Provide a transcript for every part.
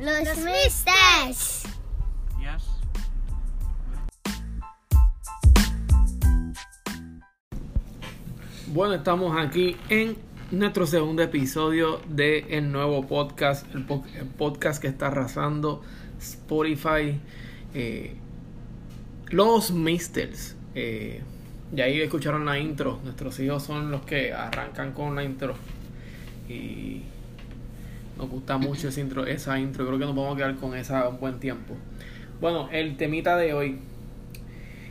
Los Misters. Yes. Bueno, estamos aquí en nuestro segundo episodio de el nuevo podcast, el, po- el podcast que está arrasando Spotify, eh, Los Misters. Eh, y ahí escucharon la intro. Nuestros hijos son los que arrancan con la intro. Y nos gusta mucho esa intro, esa intro. Creo que nos vamos a quedar con esa un buen tiempo. Bueno, el temita de hoy.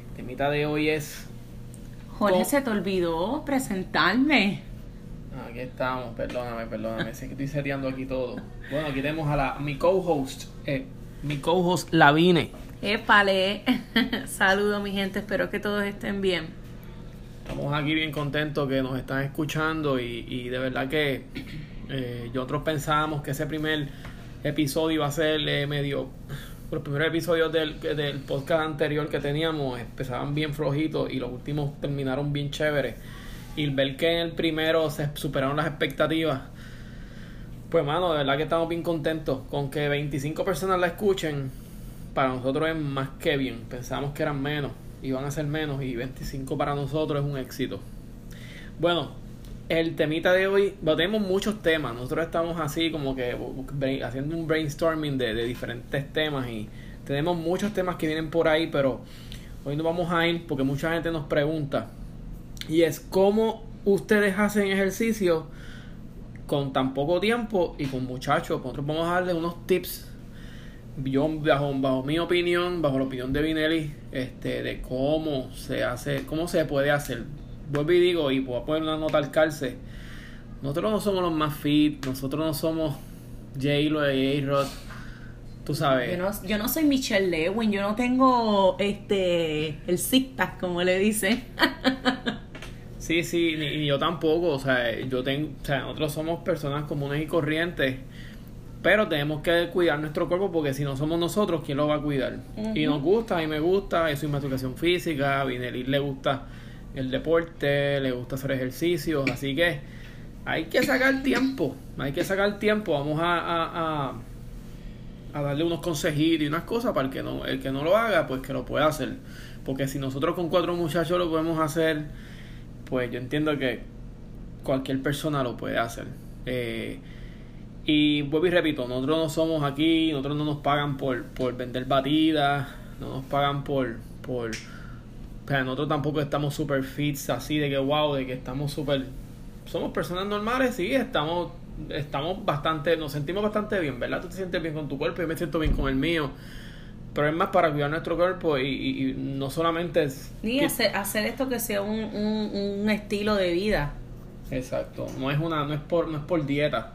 El temita de hoy es Jorge, se te olvidó presentarme. Ah, Aquí estamos, perdóname, perdóname, sé que estoy seteando aquí todo. Bueno, aquí tenemos a la, mi co-host, eh, mi co-host Lavine. Épale. Saludos, mi gente. Espero que todos estén bien. Estamos aquí bien contentos que nos están escuchando y, y de verdad que eh, nosotros pensábamos que ese primer episodio iba a ser eh, medio... Los primeros episodios del, del podcast anterior que teníamos empezaban bien flojitos y los últimos terminaron bien chéveres. Y ver que en el primero se superaron las expectativas, pues mano, de verdad que estamos bien contentos con que 25 personas la escuchen. Para nosotros es más que bien. Pensamos que eran menos, iban a ser menos y 25 para nosotros es un éxito. Bueno, el temita de hoy, tenemos muchos temas. Nosotros estamos así como que haciendo un brainstorming de, diferentes temas y tenemos muchos temas que vienen por ahí, pero hoy no vamos a ir porque mucha gente nos pregunta y es cómo ustedes hacen ejercicio con tan poco tiempo y con muchachos. Nosotros vamos a darle unos tips. Yo, bajo, bajo mi opinión, bajo la opinión de Vinelli, este, de cómo se hace, cómo se puede hacer. Vuelvo y digo, y voy a poner una nota al calce. Nosotros no somos los más fit, nosotros no somos J-Lo de A-Rod. Tú sabes. Yo no, yo no soy Michelle Lewin. Yo no tengo este el zig como le dicen. Sí, sí, ni, ni yo tampoco, o sea, yo tengo, o sea, nosotros somos personas comunes y corrientes, pero tenemos que cuidar nuestro cuerpo porque si no somos nosotros, ¿quién lo va a cuidar? Y nos gusta, a mí me gusta, yo soy más educación física, a Vinelli le gusta el deporte, le gusta hacer ejercicios, así que hay que sacar tiempo, hay que sacar tiempo, vamos a, a, a, darle unos consejitos y unas cosas para el que no, el que no lo haga, pues que lo pueda hacer, porque si nosotros con cuatro muchachos lo podemos hacer, pues yo entiendo que cualquier persona lo puede hacer. Eh, y vuelvo y repito, nosotros no somos aquí, nosotros no nos pagan por, por vender batidas, no nos pagan por, por, sea, nosotros tampoco estamos super fits así de que wow, de que estamos super, somos personas normales, sí, estamos, estamos bastante, nos sentimos bastante bien, ¿verdad? Tú te sientes bien con tu cuerpo, yo me siento bien con el mío. Pero es más para cuidar nuestro cuerpo y, y- y no solamente es... Ni que- hacer, hacer esto que sea un, un, un estilo de vida. Exacto, no es una, no es por, no es por dieta,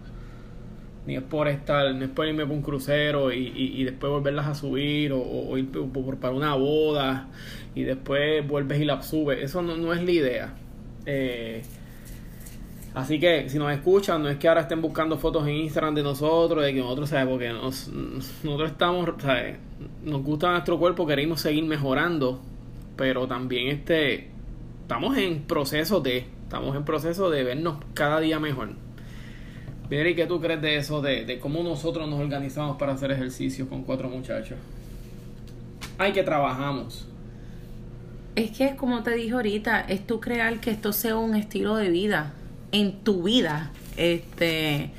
ni es por estar, no es por irme por un crucero y, y, y después volverlas a subir o, o- ir por- para una boda y después vuelves y la subes, eso no, no es la idea. Eh, así que si nos escuchan, no es que ahora estén buscando fotos en Instagram de nosotros, de que nosotros, ¿sabes? Porque nos, nosotros estamos, ¿sabes? Nos gusta nuestro cuerpo, queremos seguir mejorando, pero también este estamos en proceso de estamos en proceso de vernos cada día mejor ¿y qué tú crees de eso? De, de cómo nosotros nos organizamos para hacer ejercicio con cuatro muchachos. Ay, que trabajamos. Es que es como te dije ahorita, es tú crear que esto sea un estilo de vida en tu vida. Este,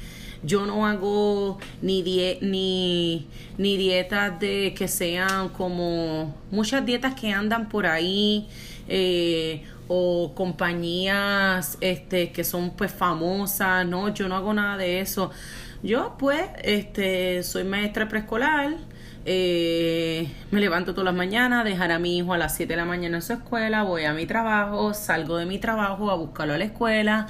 yo no hago ni die- ni ni dietas de que sean como muchas dietas que andan por ahí eh, o compañías este que son pues famosas, no, yo no hago nada de eso. Yo pues este soy maestra preescolar, eh, me levanto todas las mañanas, dejar a mi hijo a las 7 de la mañana en su escuela, voy a mi trabajo, salgo de mi trabajo a buscarlo a la escuela,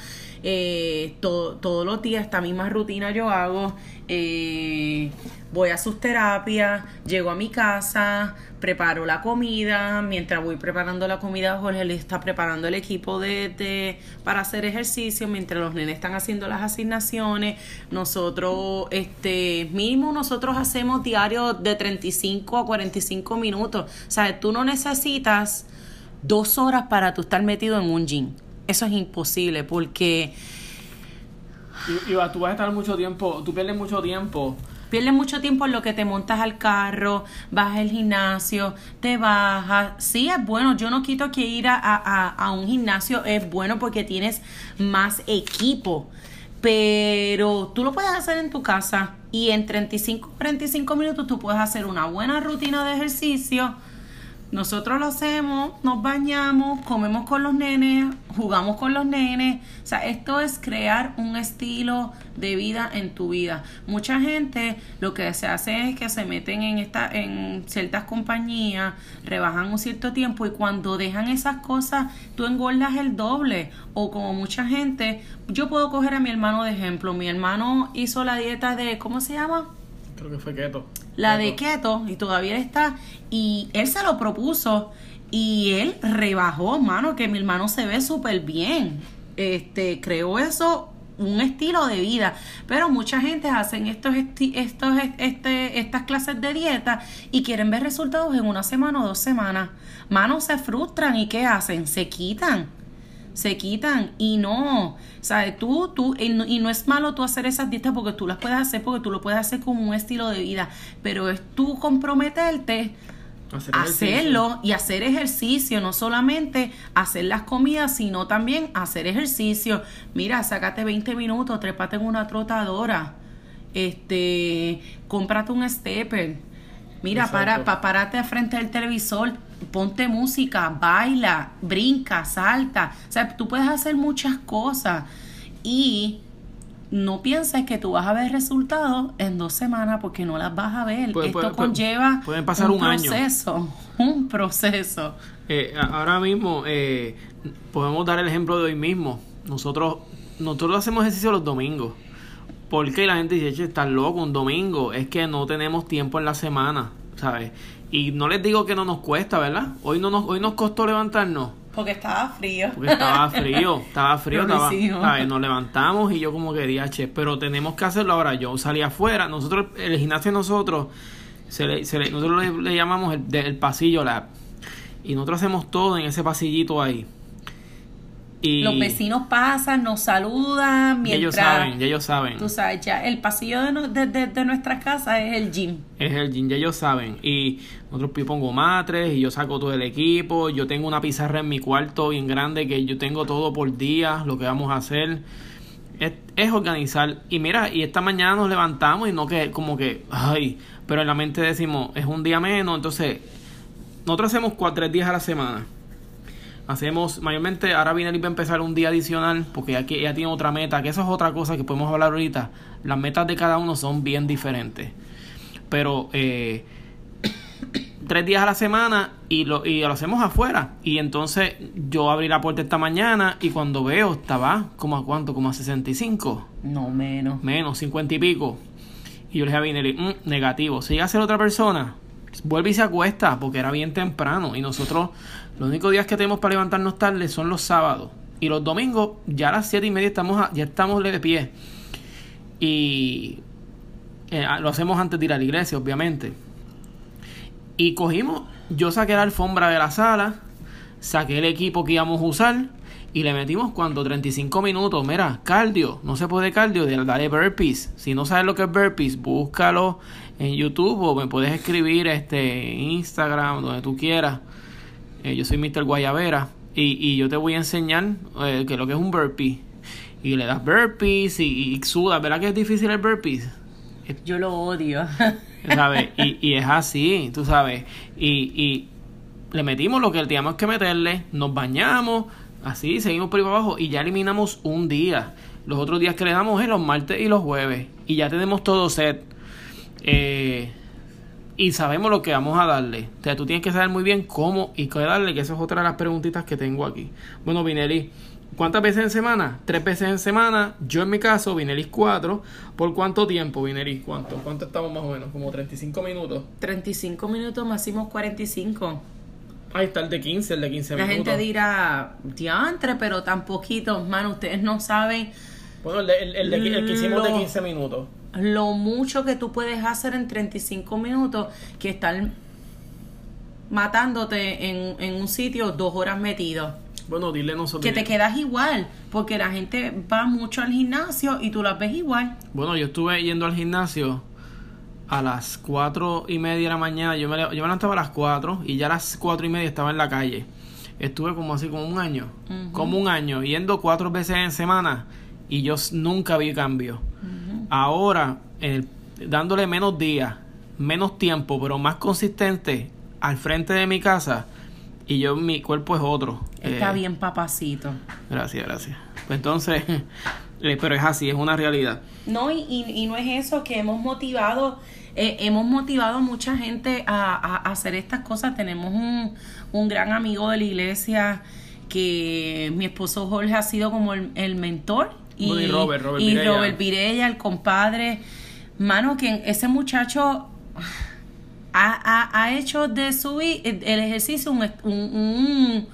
eh, to- todos los días esta misma rutina yo hago, eh, voy a sus terapias, llego a mi casa, preparo la comida, mientras voy preparando la comida Jorge le está preparando el equipo de, de- para hacer ejercicio, mientras los nenes están haciendo las asignaciones, nosotros, este, mínimo nosotros hacemos diarios de 35 a 45 minutos, o sea, tú no necesitas dos horas para tú estar metido en un gym, eso es imposible porque Y, y tú vas a estar mucho tiempo, tú pierdes mucho tiempo. Pierdes mucho tiempo en lo que te montas al carro, vas al gimnasio, te bajas. Sí, es bueno. Yo no quito que ir a, a, a un gimnasio es bueno porque tienes más equipo. Pero tú lo puedes hacer en tu casa y en 35, 45 minutos tú puedes hacer una buena rutina de ejercicio nosotros lo hacemos, nos bañamos, comemos con los nenes, jugamos con los nenes. O sea, esto es crear un estilo de vida en tu vida. Mucha gente lo que se hace es que se meten en esta, en ciertas compañías, rebajan un cierto tiempo y cuando dejan esas cosas, tú engordas el doble. O como mucha gente, yo puedo coger a mi hermano de ejemplo. Mi hermano hizo la dieta de, ¿cómo se llama? Creo que fue keto. La de keto, y todavía está. Y él se lo propuso y él rebajó, mano, que mi hermano se ve súper bien. Este, creó eso un estilo de vida, pero mucha gente hacen estos, estos este, estas clases de dieta y quieren ver resultados en una semana o dos semanas. Manos se frustran y ¿qué hacen? Se quitan se quitan y no, ¿sabes? Tú, tú, y no, es malo tú hacer esas dietas porque tú las puedes hacer, porque tú lo puedes hacer como un estilo de vida, pero es tú comprometerte a hacerlo y hacer ejercicio, no solamente hacer las comidas, sino también hacer ejercicio. Mira, sácate 20 minutos, trépate en una trotadora, este, cómprate un stepper. Mira, para, para, párate frente al televisor, ponte música, baila, brinca, salta. O sea, tú puedes hacer muchas cosas y no pienses que tú vas a ver resultados en dos semanas porque no las vas a ver. Esto conlleva pasar un, proceso, un proceso. Eh, ahora mismo eh, podemos dar el ejemplo de hoy mismo. Nosotros nosotros hacemos ejercicio los domingos. Porque la gente dice, estás loco un domingo. Es que no tenemos tiempo en la semana, ¿sabes? Y no les digo que no nos cuesta, ¿verdad? Hoy no nos, hoy nos costó levantarnos. Porque estaba frío. Porque estaba frío, estaba frío, estaba, ¿sabes? Nos levantamos y yo como quería, che, pero tenemos que hacerlo ahora. Yo salí afuera, nosotros, el gimnasio nosotros, se le, se le, nosotros le, llamamos el, el pasillo lab. Y nosotros hacemos todo en ese pasillito ahí. Los vecinos pasan, nos saludan. Mientras, ellos saben, ellos saben. Tú sabes, ya el pasillo de, de, de, nuestra casa es el gym. Es el gym, ya ellos saben. Y nosotros yo pongo matres y yo saco todo el equipo. Yo tengo una pizarra en mi cuarto bien grande que yo tengo todo por día, lo que vamos a hacer. Es, es organizar. Y mira, y esta mañana nos levantamos y no que como que, ay, pero en la mente decimos, es un día menos. Entonces, nosotros hacemos cuatro, tres días a la semana Hacemos, mayormente, ahora viene va a empezar un día adicional porque ya, ya tiene otra meta, que eso es otra cosa que podemos hablar ahorita. Las metas de cada uno son bien diferentes. Pero eh, tres días a la semana y lo, y lo hacemos afuera. Y entonces yo abrí la puerta esta mañana y cuando veo estaba como a cuánto, como a 65. No, menos. Menos, 50 y pico. Y yo le dije a Vineri, mm, negativo. Si a ser otra persona, vuelve y se acuesta porque era bien temprano y nosotros los únicos días que tenemos para levantarnos tarde son los sábados y los domingos ya a las siete y media estamos ya estamos de pie y eh, lo hacemos antes de ir a la iglesia obviamente y cogimos yo saqué la alfombra de la sala saqué el equipo que íbamos a usar y le metimos cuando 35 minutos. Mira, cardio, no se puede cardio, dale burpees. Si no sabes lo que es burpees, búscalo en YouTube o me puedes escribir este Instagram, donde tú quieras. Eh, yo soy Mr. Guayavera y, y yo te voy a enseñar eh, que lo que es un burpee. Y le das burpees y, y sudas. ¿Verdad que es difícil el burpees? Yo lo odio. ¿Sabes? Y, y es así, tú sabes. Y, y le metimos lo que teníamos que meterle, nos bañamos Así, seguimos por ahí abajo y ya eliminamos un día. Los otros días que le damos es los martes y los jueves. Y ya tenemos todo set. Eh, y sabemos lo que vamos a darle. O sea, tú tienes que saber muy bien cómo y qué darle, que esa es otra de las preguntitas que tengo aquí. Bueno, Vinelli, ¿cuántas veces en semana? Tres veces en semana. Yo en mi caso, Vinelis cuatro. ¿Por cuánto tiempo, Vinelis? ¿Cuánto? ¿Cuánto estamos más o menos? ¿Como 35 minutos? 35 minutos, máximo 45. Ahí está el de 15, el de 15 minutos. La gente dirá, diantre, pero tan poquito, mano, ustedes no saben. Bueno, el, el, el, que hicimos de 15 minutos. Lo mucho que tú puedes hacer en 35 minutos que estar matándote en, en un sitio dos horas metido. Bueno, dile nosotros. Que te quedas igual, porque la gente va mucho al gimnasio y tú las ves igual. Bueno, yo estuve yendo al gimnasio a las cuatro y media de la mañana, yo me, yo me levantaba a las cuatro y ya a las cuatro y media estaba en la calle. Estuve como así, como un año, como un año, yendo cuatro veces en semana y yo nunca vi cambio. Ahora, dándole menos días, menos tiempo, pero más consistente al frente de mi casa y yo mi cuerpo es otro. Está eh, bien papacito. Gracias, gracias. Pues entonces, eh, pero es así, es una realidad. No, y, y, no es eso, que hemos motivado, eh, hemos motivado a mucha gente a, a, hacer estas cosas. Tenemos un, un, gran amigo de la iglesia que mi esposo Jorge ha sido como el, mentor. Y, Robert, Robert y Robert el compadre. Mano, que ese muchacho ha, ha, hecho de su el ejercicio un, un,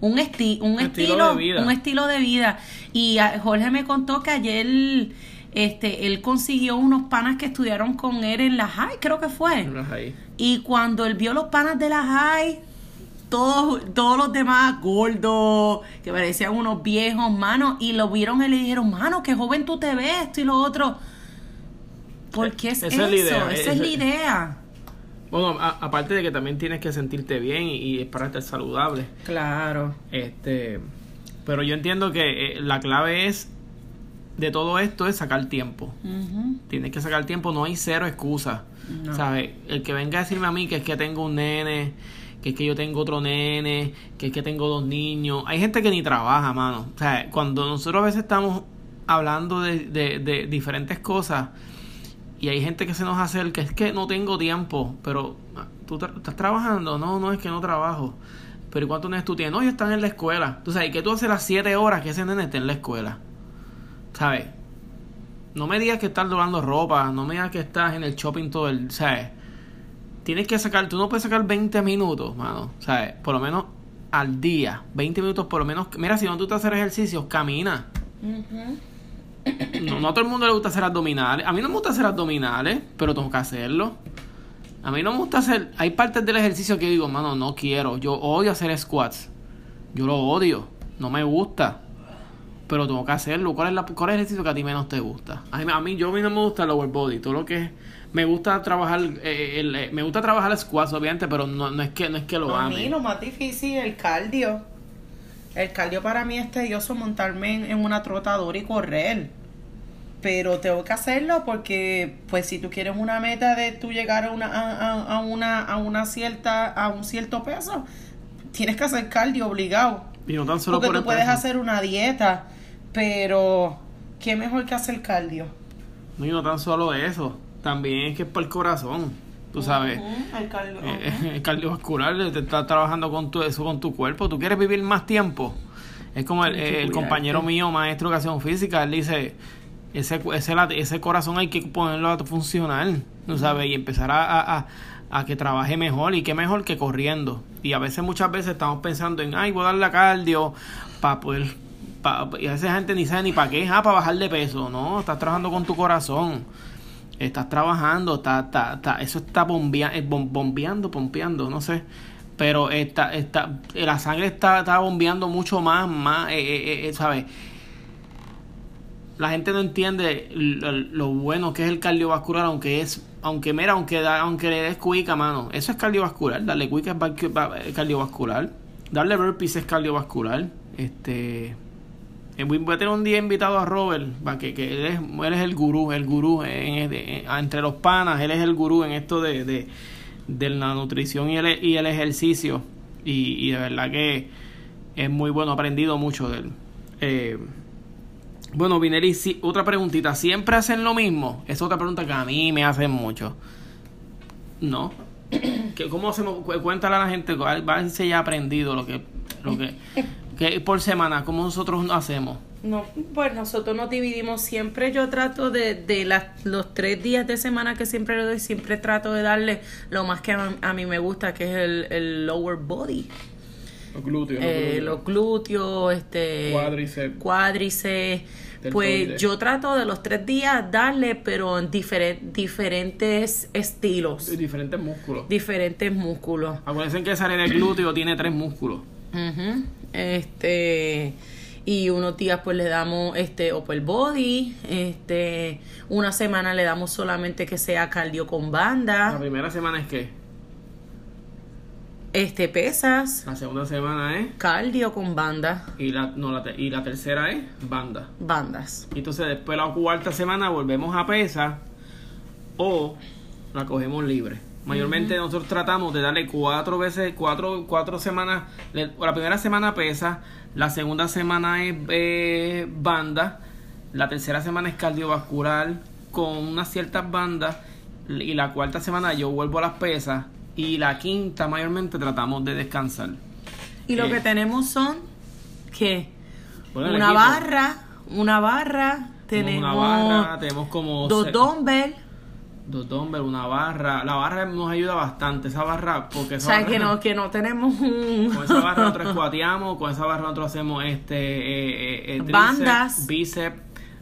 un, estilo, de vida. un estilo de vida. Y Jorge me contó que ayer este él consiguió unos panas que estudiaron con él en la high, creo que fue. Y cuando él vio los panas de la high, todos, todos los demás gordos, que parecían unos viejos, mano, y lo vieron y le dijeron, mano, qué joven tú te ves, esto y lo otro. ¿Por qué es eso? Esa es la idea. Bueno, aparte de que también tienes que sentirte bien y, es para estar saludable. Claro. Este, pero yo entiendo que eh, la clave es de todo esto es sacar tiempo. Tienes que sacar tiempo, no hay cero excusa. ¿Sabes? El que venga a decirme a mí que es que tengo un nene, que es que yo tengo otro nene, que es que tengo dos niños. Hay gente que ni trabaja, mano. O sea, cuando nosotros a veces estamos hablando de, de, de diferentes cosas, y hay gente que se nos acerca, es que no tengo tiempo, pero ah, tú estás trabajando, no, no es que no trabajo. Pero ¿y cuántos nenes tú tienes? No, ellos están en la escuela. Tú sabes, que tú haces las 7 horas que ese nene esté en la escuela. ¿Sabes? No me digas que estás doblando ropa, no me digas que estás en el shopping todo el, ¿sabes? Tienes que sacar, tú no puedes sacar 20 minutos, mano, ¿sabes? Por lo menos al día, 20 minutos por lo menos. Mira, si no tú te hacer ejercicios, camina. No, no a todo el mundo le gusta hacer abdominales. A mí no me gusta hacer abdominales, pero tengo que hacerlo. A mí no me gusta hacer. Hay partes del ejercicio que digo, mano, no quiero. Yo odio hacer squats. Yo lo odio. No me gusta. Pero tengo que hacerlo. ¿Cuál es, la, cuál es el ejercicio que a ti menos te gusta? A mí, a mí yo a mí no me gusta el lower body. Todo lo que me gusta trabajar, eh, el, eh, me gusta trabajar el squats, obviamente, pero no, no es que no es que lo A mí lo más difícil el cardio. El cardio para mí es tedioso montarme en una trotadora y correr pero tengo que hacerlo porque pues si tú quieres una meta de tú llegar a una a, una a una cierta a un cierto peso tienes que hacer cardio obligado y no tan solo porque tú puedes hacer una dieta pero qué mejor que hacer cardio no y no tan solo eso también es que es por el corazón tú sabes. El, cardio, eh, el cardiovascular te está trabajando con tu eso con tu cuerpo. Tú quieres vivir más tiempo es como el, el compañero mío maestro de educación física él dice ese, ese, ese corazón hay que ponerlo a funcionar, ¿no sabes? Y empezar a, a, que trabaje mejor y qué mejor que corriendo. Y a veces, muchas veces estamos pensando en, ay, voy a darle a cardio para poder... y a veces gente ni sabe ni para qué, ah, para bajar de peso. No, estás trabajando con tu corazón. Estás trabajando, está, está, está, eso está eh, bombeando, pompeando, no sé pero está, está, la sangre está, está bombeando mucho más, más, eh, eh, eh ¿sabes? la gente no entiende lo, bueno que es el cardiovascular, aunque es, aunque mira, aunque da, aunque le des cuica, mano, eso es cardiovascular, darle cuica es cardiovascular, darle burpees es cardiovascular, este eh, voy a tener un día invitado a Robert, para que, que él, es, él es el gurú, el gurú entre los panas, él es el gurú en esto de, de, la nutrición y el, y el ejercicio, y, y de verdad que es muy bueno, he aprendido mucho de él. Eh, bueno, Vineri, otra preguntita. ¿Siempre hacen lo mismo? Es otra pregunta que a mí me hacen mucho. No. ¿Cómo hacemos? Cuéntale a la gente, a si ya ha aprendido lo que, lo que, por semana, ¿cómo nosotros hacemos? No, pues nosotros nos dividimos siempre. Yo trato de, de las, los tres días de semana que siempre le doy, siempre trato de darle lo más que a, mí me gusta, que es el, el lower body. Los glúteos. Eh, los glúteos, este, cuádriceps. Pues yo trato de los tres días darle, pero en diferentes estilos. diferentes músculos. Diferentes músculos. Acuérdense que esa área del glúteo tiene tres músculos. Este. y unos días pues le damos este upper body, este una semana le damos solamente que sea cardio con La banda, primera semana es qué? este pesas, La segunda semana es. cardio con banda, Y la, no, la, y la tercera es banda. bandas. Y Entonces después la cuarta semana volvemos a pesa o la cogemos libre. Mayormente nosotros tratamos de darle cuatro veces, cuatro, cuatro semanas. le- La primera semana pesa, la segunda semana es eh, banda, la tercera semana es cardiovascular con unas ciertas bandas y la cuarta semana yo vuelvo a las pesas y la quinta mayormente tratamos de descansar. Y lo Eh. que tenemos son que Bueno, una barra, una barra, tenemos, una barra, tenemos como dos dumbbells, Dos dumbbells, una barra. La barra nos ayuda bastante. Esa barra, porque o esa sea barra, que no, que no tenemos un... con esa barra nosotros squateamos, con esa barra nosotros hacemos este eh, eh, eh, Bandas. bíceps,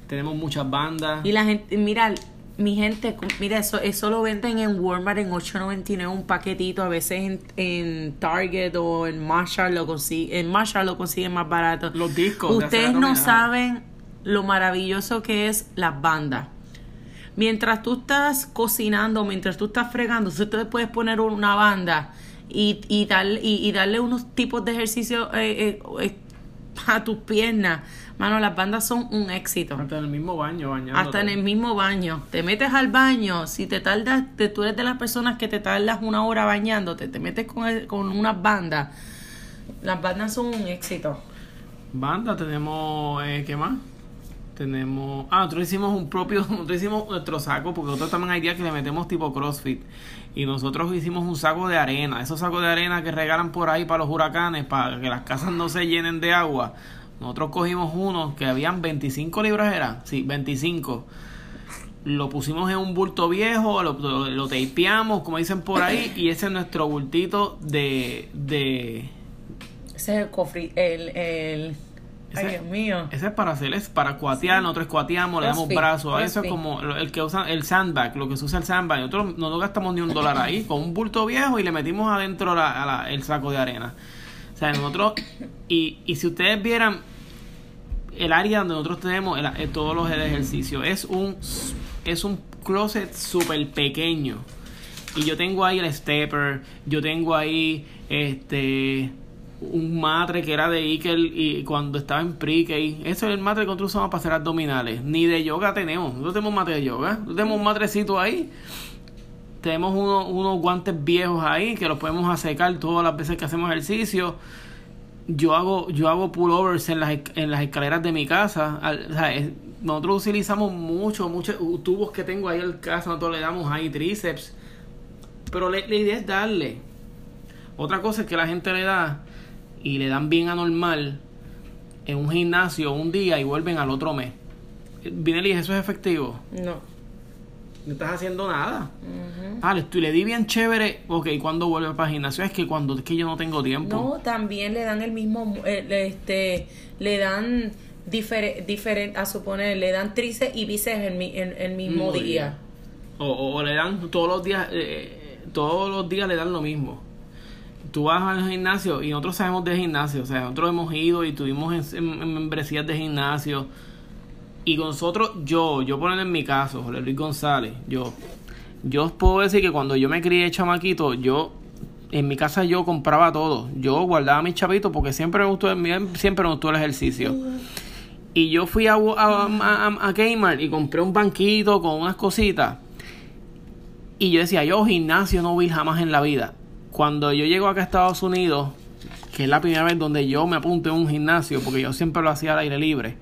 tenemos muchas bandas. Y la gente, mira, mi gente, mira, eso, eso lo venden en Walmart en 8.99 un paquetito, a veces en, en Target o en Marshall lo consiguen, en Marshall lo consiguen más barato. Los discos de Ustedes no saben lo maravilloso que es las bandas. Mientras tú estás cocinando, mientras tú estás fregando, tú te puedes poner una banda y, y, dar- y, y darle unos tipos de ejercicio eh, eh, eh, a tus piernas. Mano, las bandas son un éxito. Hasta en el mismo baño, bañándote. Hasta en el mismo baño. Te metes al baño, si te tardas, te, tú eres de las personas que te tardas una hora bañándote, te metes con, el- con unas bandas. Las bandas son un éxito. Banda, tenemos, eh, ¿qué más? Tenemos, ah, nosotros hicimos un propio, nosotros hicimos nuestro saco, porque nosotros también hay días que le metemos tipo CrossFit. Y nosotros hicimos un saco de arena, esos sacos de arena que regalan por ahí para los huracanes, para que las casas no se llenen de agua. Nosotros cogimos unos que habían 25 libras, ¿era? Sí, 25. Lo pusimos en un bulto viejo, lo, lo, lo tapeamos, como dicen por ahí, y ese es nuestro bultito de, de, Ese es el cofre, el, el... Ay, Dios mío. Ese es para hacer, es para cuatear, nosotros cuateamos, le damos brazos, eso es como el que usa el sandbag, lo que se usa el sandbag, nosotros no nos gastamos ni un dólar ahí, con un bulto viejo y le metimos adentro la- a la- el saco de arena. O sea, nosotros, y, y si ustedes vieran el área donde nosotros tenemos el- eh, todos los ejercicios, es un, es un closet súper pequeño. Y yo tengo ahí el stepper, yo tengo ahí este un matre que era de Ikel y cuando estaba en pre-K. Eso es el matre que nosotros usamos para hacer abdominales. Ni de yoga tenemos. Nosotros tenemos matre de yoga. Nosotros tenemos un matrecito ahí. Tenemos uno- unos guantes viejos ahí que los podemos asecar todas las veces que hacemos ejercicio. Yo hago, yo hago pullovers en las, en las escaleras de mi casa. Nosotros utilizamos mucho, muchos tubos que tengo ahí en casa. Nosotros le damos ahí tríceps. Pero la, la idea es darle. Otra cosa es que la gente le da y le dan bien anormal en un gimnasio un día y vuelven al otro mes. Vinelli, ¿eso es efectivo? No. No estás haciendo nada. Ah, le, estoy- le di bien chévere. Ok, ¿cuándo vuelve para el gimnasio? Es que cuando es que yo no tengo tiempo. No, también le dan el mismo, eh, le- este, le dan diferente, a suponer, le dan tríceps y bíceps el, mi- el, el mismo Mismo día. día. O, o- o le dan todos los días, eh, todos los días le dan lo mismo. Tú vas al gimnasio y nosotros sabemos de gimnasio, o sea, nosotros hemos ido y tuvimos en, membresías de gimnasio. Y con nosotros, yo, yo poner en mi caso, Jorge Luis González, yo, yo os puedo decir que cuando yo me crié chamaquito, yo, en mi casa yo compraba todo. Yo guardaba mis chavitos porque siempre me gustó, siempre me gustó el ejercicio. Y yo fui a, a Kmart y compré un banquito con unas cositas. Y yo decía, yo gimnasio no voy jamás en la vida. Cuando yo llego acá a Estados Unidos, que es la primera vez donde yo me apunté a un gimnasio, porque yo siempre lo hacía al aire libre,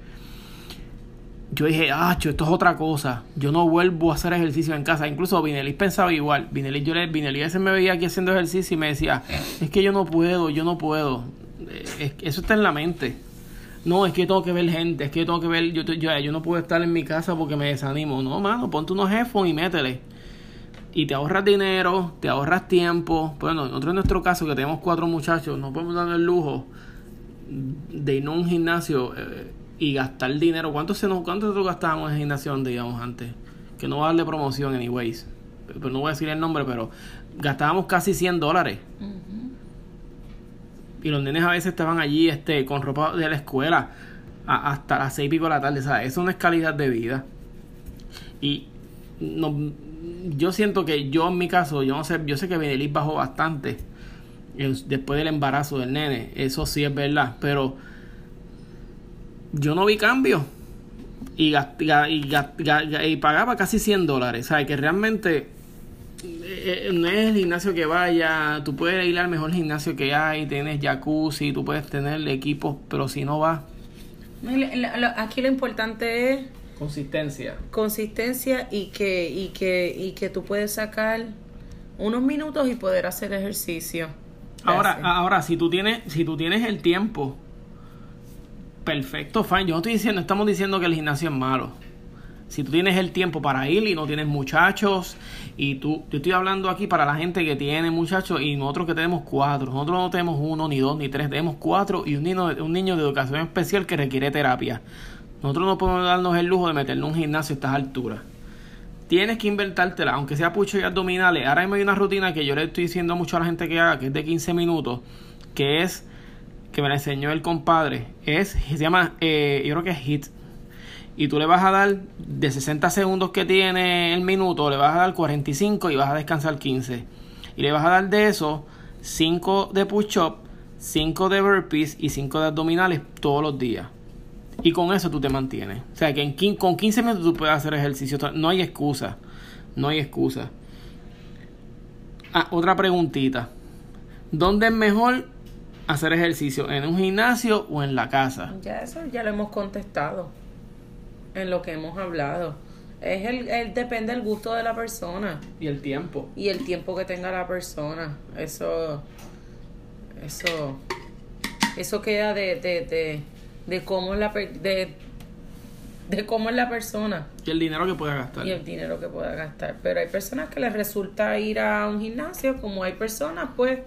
yo dije, ah, esto es otra cosa. Yo no vuelvo a hacer ejercicio en casa. Incluso Vinelis pensaba igual. Vinelis, yo le, Vinelis veces me veía aquí haciendo ejercicio y me decía, es que yo no puedo, yo no puedo. Eh, eso está en la mente. No, es que tengo que ver gente, es que tengo que ver, yo, yo, yo no puedo estar en mi casa porque me desanimo. No, mano, ponte unos headphones y métele. Y te ahorras dinero, te ahorras tiempo. Bueno, nosotros en nuestro caso, que tenemos cuatro muchachos, no podemos dar el lujo de ir a un gimnasio eh, y gastar dinero. ¿Cuánto, se nos, ¿Cuánto nosotros gastábamos en gimnasio donde íbamos antes? Que no va a darle promoción, anyways. Pero no voy a decir el nombre, pero gastábamos casi 100 dólares. Y los nenes a veces estaban allí este, con ropa de la escuela. a- hasta las seis y pico de la tarde, ¿sabes? Eso no es calidad de vida. Y no, yo siento que yo en mi caso, yo no sé, yo sé que Benelis bajó bastante después del embarazo del nene, eso sí es verdad, pero yo no vi cambio y, gast- ga- y, y pagaba casi 100 dólares, ¿sabes? Que realmente eh, eh, no es el gimnasio que vaya, tú puedes ir al mejor gimnasio que hay, tienes jacuzzi, tú puedes tener equipos, pero si no vas, Aquí lo importante es consistencia. consistencia y que, y que, y que tú puedes sacar unos minutos y poder hacer ejercicio. Ahora, ahora si tú tienes, si tú tienes el tiempo, perfecto, fine. Yo no estoy diciendo, estamos diciendo que el gimnasio es malo. Si tú tienes el tiempo para ir y no tienes muchachos, y tú, yo estoy hablando aquí para la gente que tiene muchachos y nosotros que tenemos cuatro. Nosotros no tenemos uno, ni dos, ni tres, tenemos cuatro y un niño, un niño de educación especial que requiere terapia. Nosotros no podemos darnos el lujo de meterle un gimnasio a estas alturas. Tienes que inventártela, aunque sea pucho y abdominales. Ahora mismo hay una rutina que yo le estoy diciendo mucho a la gente que haga, que es de 15 minutos, que es, que me la enseñó el compadre, es, se llama, eh, yo creo que es HIT. Y tú le vas a dar, de 60 segundos que tiene el minuto, le vas a dar 45 y vas a descansar 15. Y le vas a dar de eso 5 de push-up, 5 de burpees y 5 de abdominales todos los días. Y con eso tú te mantienes. O sea, que en con 15 minutos tú puedes hacer ejercicio. No hay excusa. No hay excusa. Ah, otra preguntita. ¿Dónde es mejor hacer ejercicio? ¿En un gimnasio o en la casa? Ya eso ya lo hemos contestado en lo que hemos hablado. Es el, el- depende del gusto de la persona Y el tiempo. y el tiempo que tenga la persona. Eso, eso, eso queda de, de, de, de cómo es la per- de, de cómo es la persona Y el dinero que pueda gastar. y el dinero que pueda gastar. Pero hay personas que les resulta ir a un gimnasio, como hay personas pues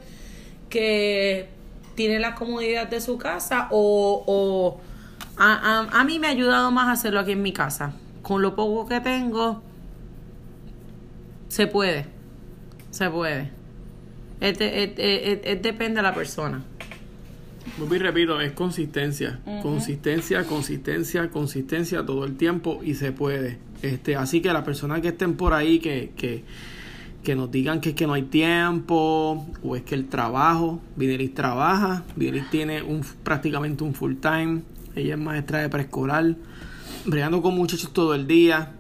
que tienen la comodidad de su casa o, o a, a, a mí me ha ayudado más hacerlo aquí en mi casa. Con lo poco que tengo, se puede. Se puede. Es de- es- es- es- depende de la persona. Vuelvo y repito, es consistencia. Consistencia, consistencia, consistencia todo el tiempo y se puede. Este, así que las personas que estén por ahí que, que, que nos digan que es que no hay tiempo o es que el trabajo, Videlis trabaja, Videlis tiene un, prácticamente un full time, ella es maestra de preescolar, bregando con muchachos todo el día.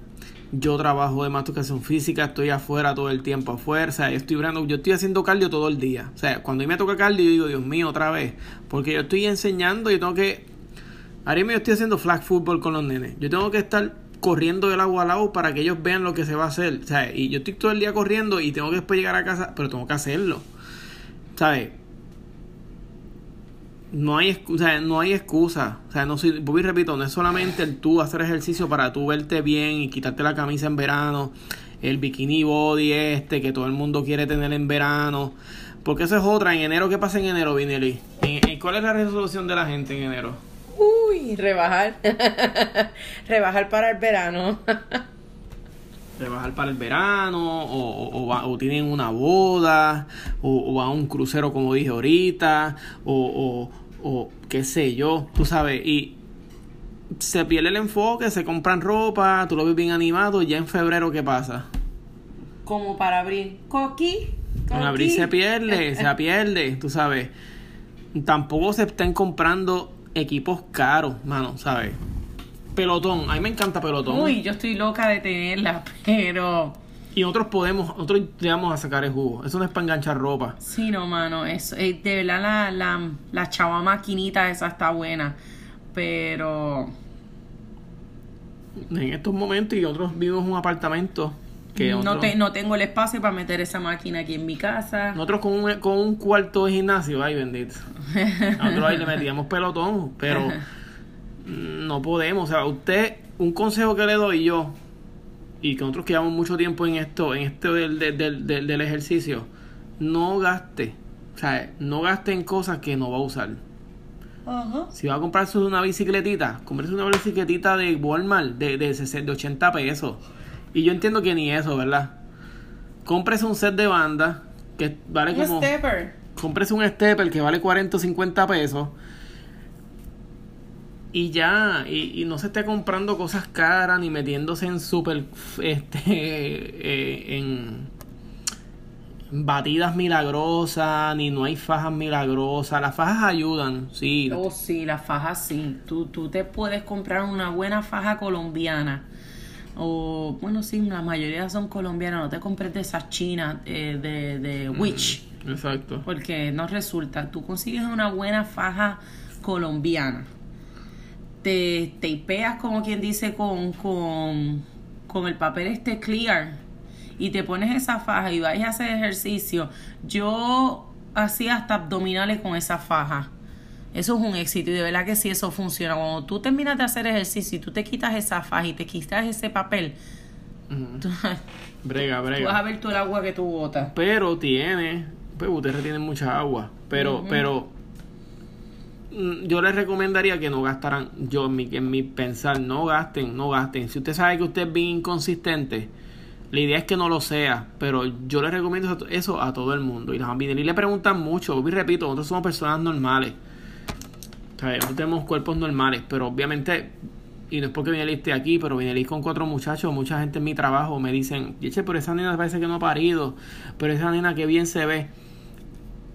Yo trabajo de educación física, estoy afuera todo el tiempo afuera, o sea, yo estoy, yo estoy haciendo cardio todo el día. O sea, cuando me toca cardio, yo digo, Dios mío, otra vez. Porque yo estoy enseñando y tengo que... Ahora mismo yo estoy haciendo flag football con los nenes. Yo tengo que estar corriendo del agua al agua para que ellos vean lo que se va a hacer. O sea, y yo estoy todo el día corriendo y tengo que después llegar a casa, pero tengo que hacerlo. ¿Sabes? No hay, o sea, no hay excusa. O sea, no soy, y repito, no es solamente el tú hacer ejercicio para tú verte bien y quitarte la camisa en verano, el bikini body este que todo el mundo quiere tener en verano. Porque eso es otra. En enero, ¿qué pasa en enero, Vinelli? ¿En- en- ¿Cuál es la resolución de la gente en enero? Uy, rebajar. rebajar para el verano. Rebajar para el verano, o, o, o va- o tienen una boda, o, o va a un crucero, como dije ahorita, o, o, o qué sé yo, tú sabes, y se pierde el enfoque, se compran ropa, tú lo ves bien animado, y ya en febrero, ¿qué pasa? Como para abrir. Coqui. En abril se pierde, se pierde, tú sabes. Tampoco se estén comprando equipos caros, mano, ¿sabes? Pelotón, a mí me encanta pelotón. Uy, yo estoy loca de tenerla, pero... Y nosotros podemos, nosotros le vamos a sacar el jugo. Eso no es para enganchar ropa. Sí, no, mano, es, eh, de verdad la, la, la chava maquinita esa está buena, pero... En estos momentos y nosotros vivimos en un apartamento que No, te, no tengo el espacio para meter esa máquina aquí en mi casa. nosotros con un, con un cuarto de gimnasio, ay bendito. Nosotros ahí le metíamos pelotón, pero no podemos. O sea, usted, un consejo que le doy yo, y que nosotros que llevamos mucho tiempo en esto, en esto del, del, del, del- ejercicio, no gaste. O sea, no gaste en cosas que no va a usar. Si va a comprarse una bicicletita, cómprese una bicicletita de Walmart de, de, 60 de 80 pesos. Y yo entiendo que ni eso, ¿verdad? Cómprese un set de banda que vale Un como. stepper. Cómprese un stepper que vale 40 o 50 pesos. Y ya, y, y no se esté comprando cosas caras ni metiéndose en super, este, eh, en batidas milagrosas, ni no hay fajas milagrosas. Las fajas ayudan, sí. Oh, sí, las fajas sí. Tú, tú te puedes comprar una buena faja colombiana. O, bueno, sí, la mayoría son colombianas. No te compres de esas chinas eh, de, de Witch. Exacto. Porque no resulta. Tú consigues una buena faja colombiana. Te tapeas, como quien dice, con, con, con el papel este clear y te pones esa faja y vas a hacer ejercicio, yo hacía hasta abdominales con esa faja. Eso es un éxito y de verdad que sí eso funciona. Cuando tú terminas de hacer ejercicio y tú te quitas esa faja y te quitas ese papel, tú, brega, brega. tú vas a ver todo el agua que tú botas. Pero tiene, pues ustedes tienen mucha agua, pero, pero yo les recomendaría que no gastaran, yo en mi, en mi pensar, no gasten, no gasten. Si usted sabe que usted es bien inconsistente, la idea es que no lo sea, pero yo le recomiendo eso a todo el mundo. Y las y le preguntan mucho, y repito, nosotros somos personas normales. Sea, nosotros tenemos cuerpos normales, pero obviamente, y no es porque Vinelis esté aquí, pero Vinelis con cuatro muchachos, mucha gente en mi trabajo me dicen, pero esa nena parece que no ha parido, pero esa nena que bien se ve,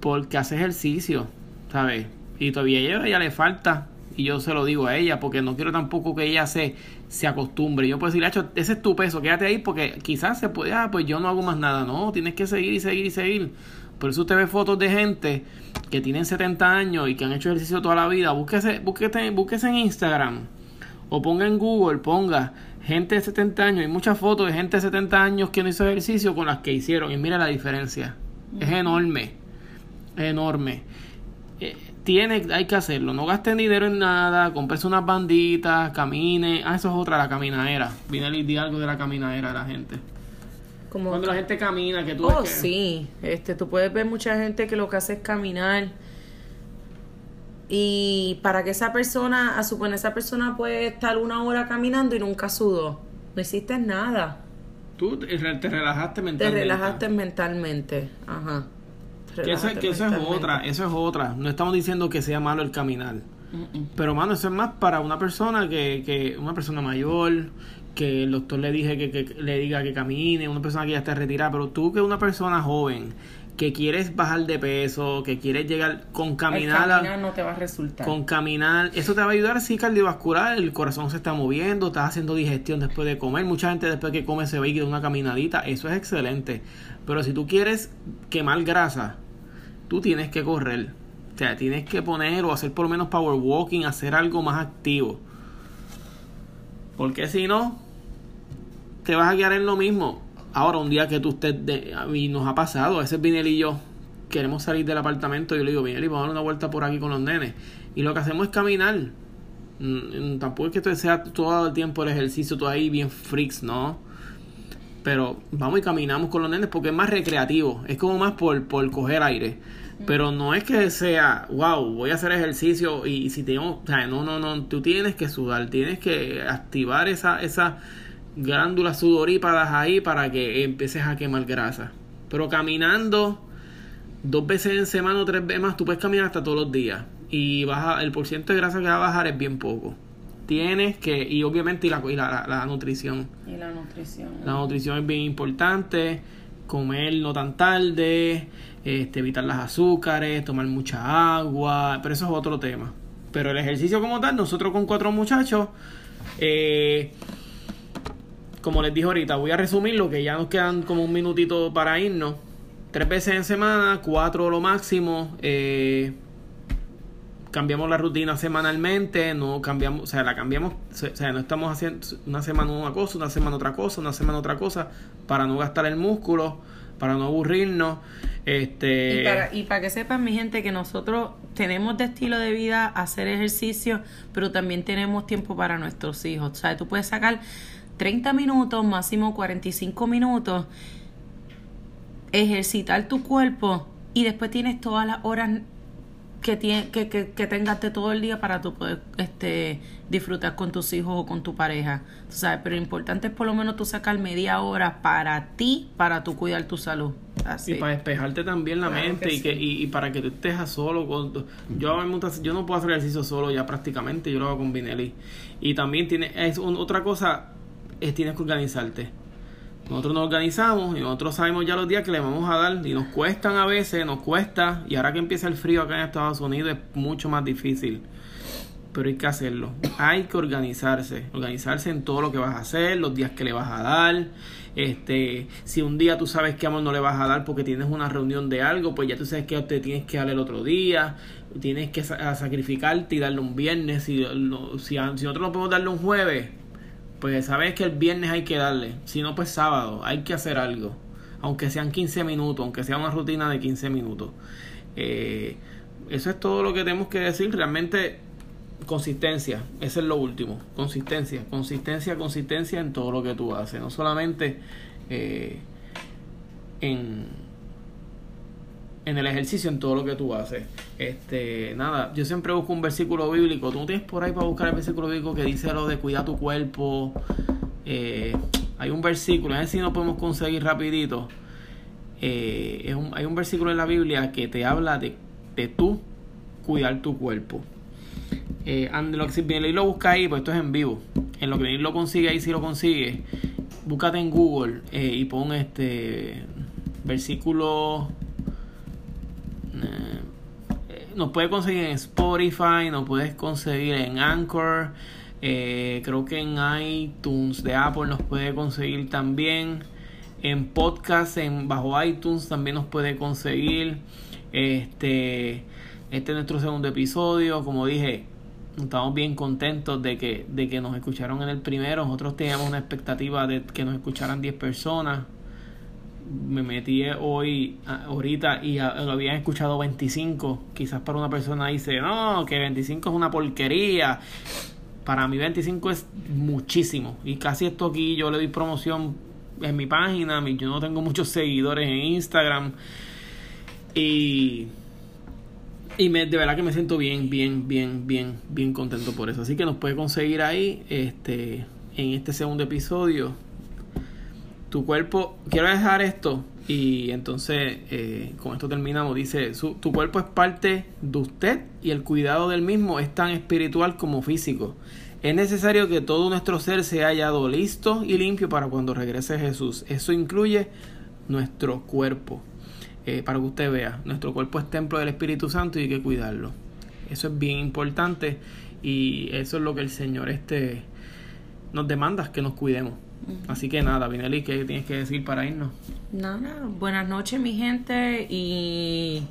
porque hace ejercicio, ¿sabes? Y todavía a ella le falta, y yo se lo digo a ella porque no quiero tampoco que ella se, se acostumbre. Yo puedo decirle, hecho, ese es tu peso, quédate ahí porque quizás se puede, ah, pues yo no hago más nada. No, tienes que seguir y seguir y seguir. Por eso usted ve fotos de gente que tienen 70 años y que han hecho ejercicio toda la vida. Búsquese, búsquese, búsquese en Instagram o ponga en Google, ponga gente de 70 años. Hay muchas fotos de gente de 70 años que no hizo ejercicio con las que hicieron. Y mira la diferencia. Es enorme. Es enorme. Tiene, hay que hacerlo. No gasten dinero en nada, compres unas banditas, camine. Ah, eso es otra, la caminadera. Vine a di algo de la caminadera de la gente. Como Cuando la gente camina, que tú Oh, que- sí. Este, tú puedes ver mucha gente que lo que hace es caminar. Y para que esa persona, a suponer esa persona puede estar una hora caminando y nunca sudó. No hiciste nada. Tú te te relajaste Te mentalmente. relajaste mentalmente. Ajá. Que eso, relajaste que eso es otra, eso es otra. No estamos diciendo que sea malo el caminar. Pero, mano, eso es más para una persona que, que una persona mayor, que el doctor le dije que, que le diga que camine, una persona que ya está retirada. Pero tú que una persona joven, que quieres bajar de peso, que quieres llegar con El caminar, a- caminar no te va a resultar. con caminar, eso te va a ayudar sí cardiovascular, el corazón se está moviendo, estás haciendo digestión después de comer, mucha gente después que come se va y da una caminadita, eso es excelente. Pero si tú quieres quemar grasa, tú tienes que correr. O sea, tienes que poner o hacer por lo menos power walking, hacer algo más activo. Porque si no, te vas a quedar en lo mismo. Ahora, un día que tú estés, de, y nos ha pasado, a veces Vinel y yo queremos salir del apartamento y yo le digo, Vinel, vamos a dar una vuelta por aquí con los nenes. Y lo que hacemos es caminar. Mm, Tampoco es que esto sea todo el tiempo el ejercicio, todo ahí bien freaks, ¿no? Pero vamos y caminamos con los nenes porque es más recreativo, es como más por, por coger aire. Pero no es que sea, wow, voy a hacer ejercicio y si tengo, o sea, no, no, no, tú tienes que sudar, tienes que activar esa, esa glándulas sudoríparas ahí para que empieces a quemar grasa. Pero caminando dos veces en semana o tres veces más, tú puedes caminar hasta todos los días. Y baja, el porcentaje de grasa que va a bajar es bien poco. Tienes que, y obviamente y la, y la, la- la nutrición. Y la nutrición. La nutrición es bien importante. Comer no tan tarde, este, evitar las azúcares, tomar mucha agua, pero eso es otro tema. Pero el ejercicio como tal, nosotros con cuatro muchachos, eh, como les dije ahorita, voy a resumir lo que ya nos quedan como un minutito para irnos. Tres veces en semana, cuatro lo máximo. eh, cambiamos la rutina semanalmente, no cambiamos, o sea, la cambiamos, o sea, no estamos haciendo una semana una cosa, una semana otra cosa, una semana otra cosa, para no gastar el músculo, para no aburrirnos. Este, Y para, y para que sepan, mi gente, que nosotros tenemos de estilo de vida hacer ejercicio, pero también tenemos tiempo para nuestros hijos. O sea, tú puedes sacar 30 minutos, máximo 45 minutos, ejercitar tu cuerpo y después tienes todas las horas que, tie- que, que, que tengas de todo el día para tú poder este, disfrutar con tus hijos o con tu pareja. Tú sabes, pero lo importante es por lo menos tú sacar media hora para ti, para tú cuidar tu salud. Así. Y para despejarte también la Claro mente que y, que, sí. y, y para que tú estés a solo. Con, yo, yo no puedo hacer ejercicio solo ya prácticamente, yo lo hago con Vinelli. Y también tiene, es un- otra cosa, es tienes que organizarte. Nosotros nos organizamos y nosotros sabemos ya los días que le vamos a dar y nos cuestan a veces, nos cuesta. Y ahora que empieza el frío acá en Estados Unidos es mucho más difícil. Pero hay que hacerlo. Hay que organizarse. Organizarse en todo lo que vas a hacer, los días que le vas a dar. Este, si un día tú sabes que amor no le vas a dar porque tienes una reunión de algo, pues ya tú sabes que te tienes que dar el otro día. Tienes que sacrificarte y darle un viernes. Si, si, si nosotros no podemos darle un jueves, pues sabes que el viernes hay que darle. Si no, pues sábado. Hay que hacer algo. Aunque sean 15 minutos, aunque sea una rutina de 15 minutos. Eh, eso es todo lo que tenemos que decir. Realmente, consistencia. Eso es lo último. Consistencia. Consistencia, consistencia en todo lo que tú haces. No solamente eh, en, en el ejercicio, en todo lo que tú haces. Este, nada, yo siempre busco un versículo bíblico. Tú no tienes por ahí para buscar el versículo bíblico que dice lo de cuidar tu cuerpo. Eh, hay un versículo, a ver si lo podemos conseguir rapidito. Eh, hay un versículo en la Biblia que te habla de, de tú cuidar tu cuerpo. Eh, and- lo si bien lo busca ahí, pues esto es en vivo. En lo que bien lo consigue ahí, si lo consigue, búscate en Google eh, y pon este versículo. Eh, nos puede conseguir en Spotify, nos puedes conseguir en Anchor, eh, creo que en iTunes de Apple nos puede conseguir también. En podcast, en bajo iTunes también nos puede conseguir. Este, este es nuestro segundo episodio. Como dije, estamos bien contentos de que, de que nos escucharon en el primero. Nosotros teníamos una expectativa de que nos escucharan 10 personas. Me metí hoy, ahorita, y lo habían escuchado 25. Quizás para una persona dice, no, que 25 es una porquería. Para mí 25 es muchísimo. Y casi esto aquí yo le doy promoción en mi página. Yo no tengo muchos seguidores en Instagram. Y y me, de verdad que me siento bien, bien, bien, bien, bien contento por eso. Así que nos puede conseguir ahí, este, en este segundo episodio. Tu cuerpo, quiero dejar esto y entonces eh, con esto terminamos. Dice, su- tu cuerpo es parte de usted y el cuidado del mismo es tan espiritual como físico. Es necesario que todo nuestro ser sea hallado listo y limpio para cuando regrese Jesús. Eso incluye nuestro cuerpo. Eh, para que usted vea, nuestro cuerpo es templo del Espíritu Santo y hay que cuidarlo. Eso es bien importante y eso es lo que el Señor este nos demanda, que nos cuidemos. Así que nada, Vinelli, ¿qué tienes que decir para irnos? Nada, buenas noches mi gente y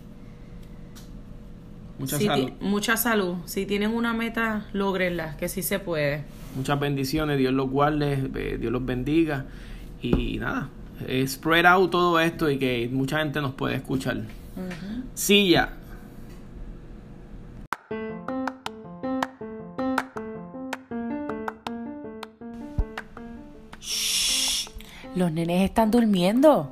Mucha si salud. mucha salud. Si tienen una meta, logrenla, que sí se puede. Muchas bendiciones, Dios los guarde, eh, Dios los bendiga y nada, eh, spread out todo esto y que mucha gente nos puede escuchar. Silla. Los nenes están durmiendo.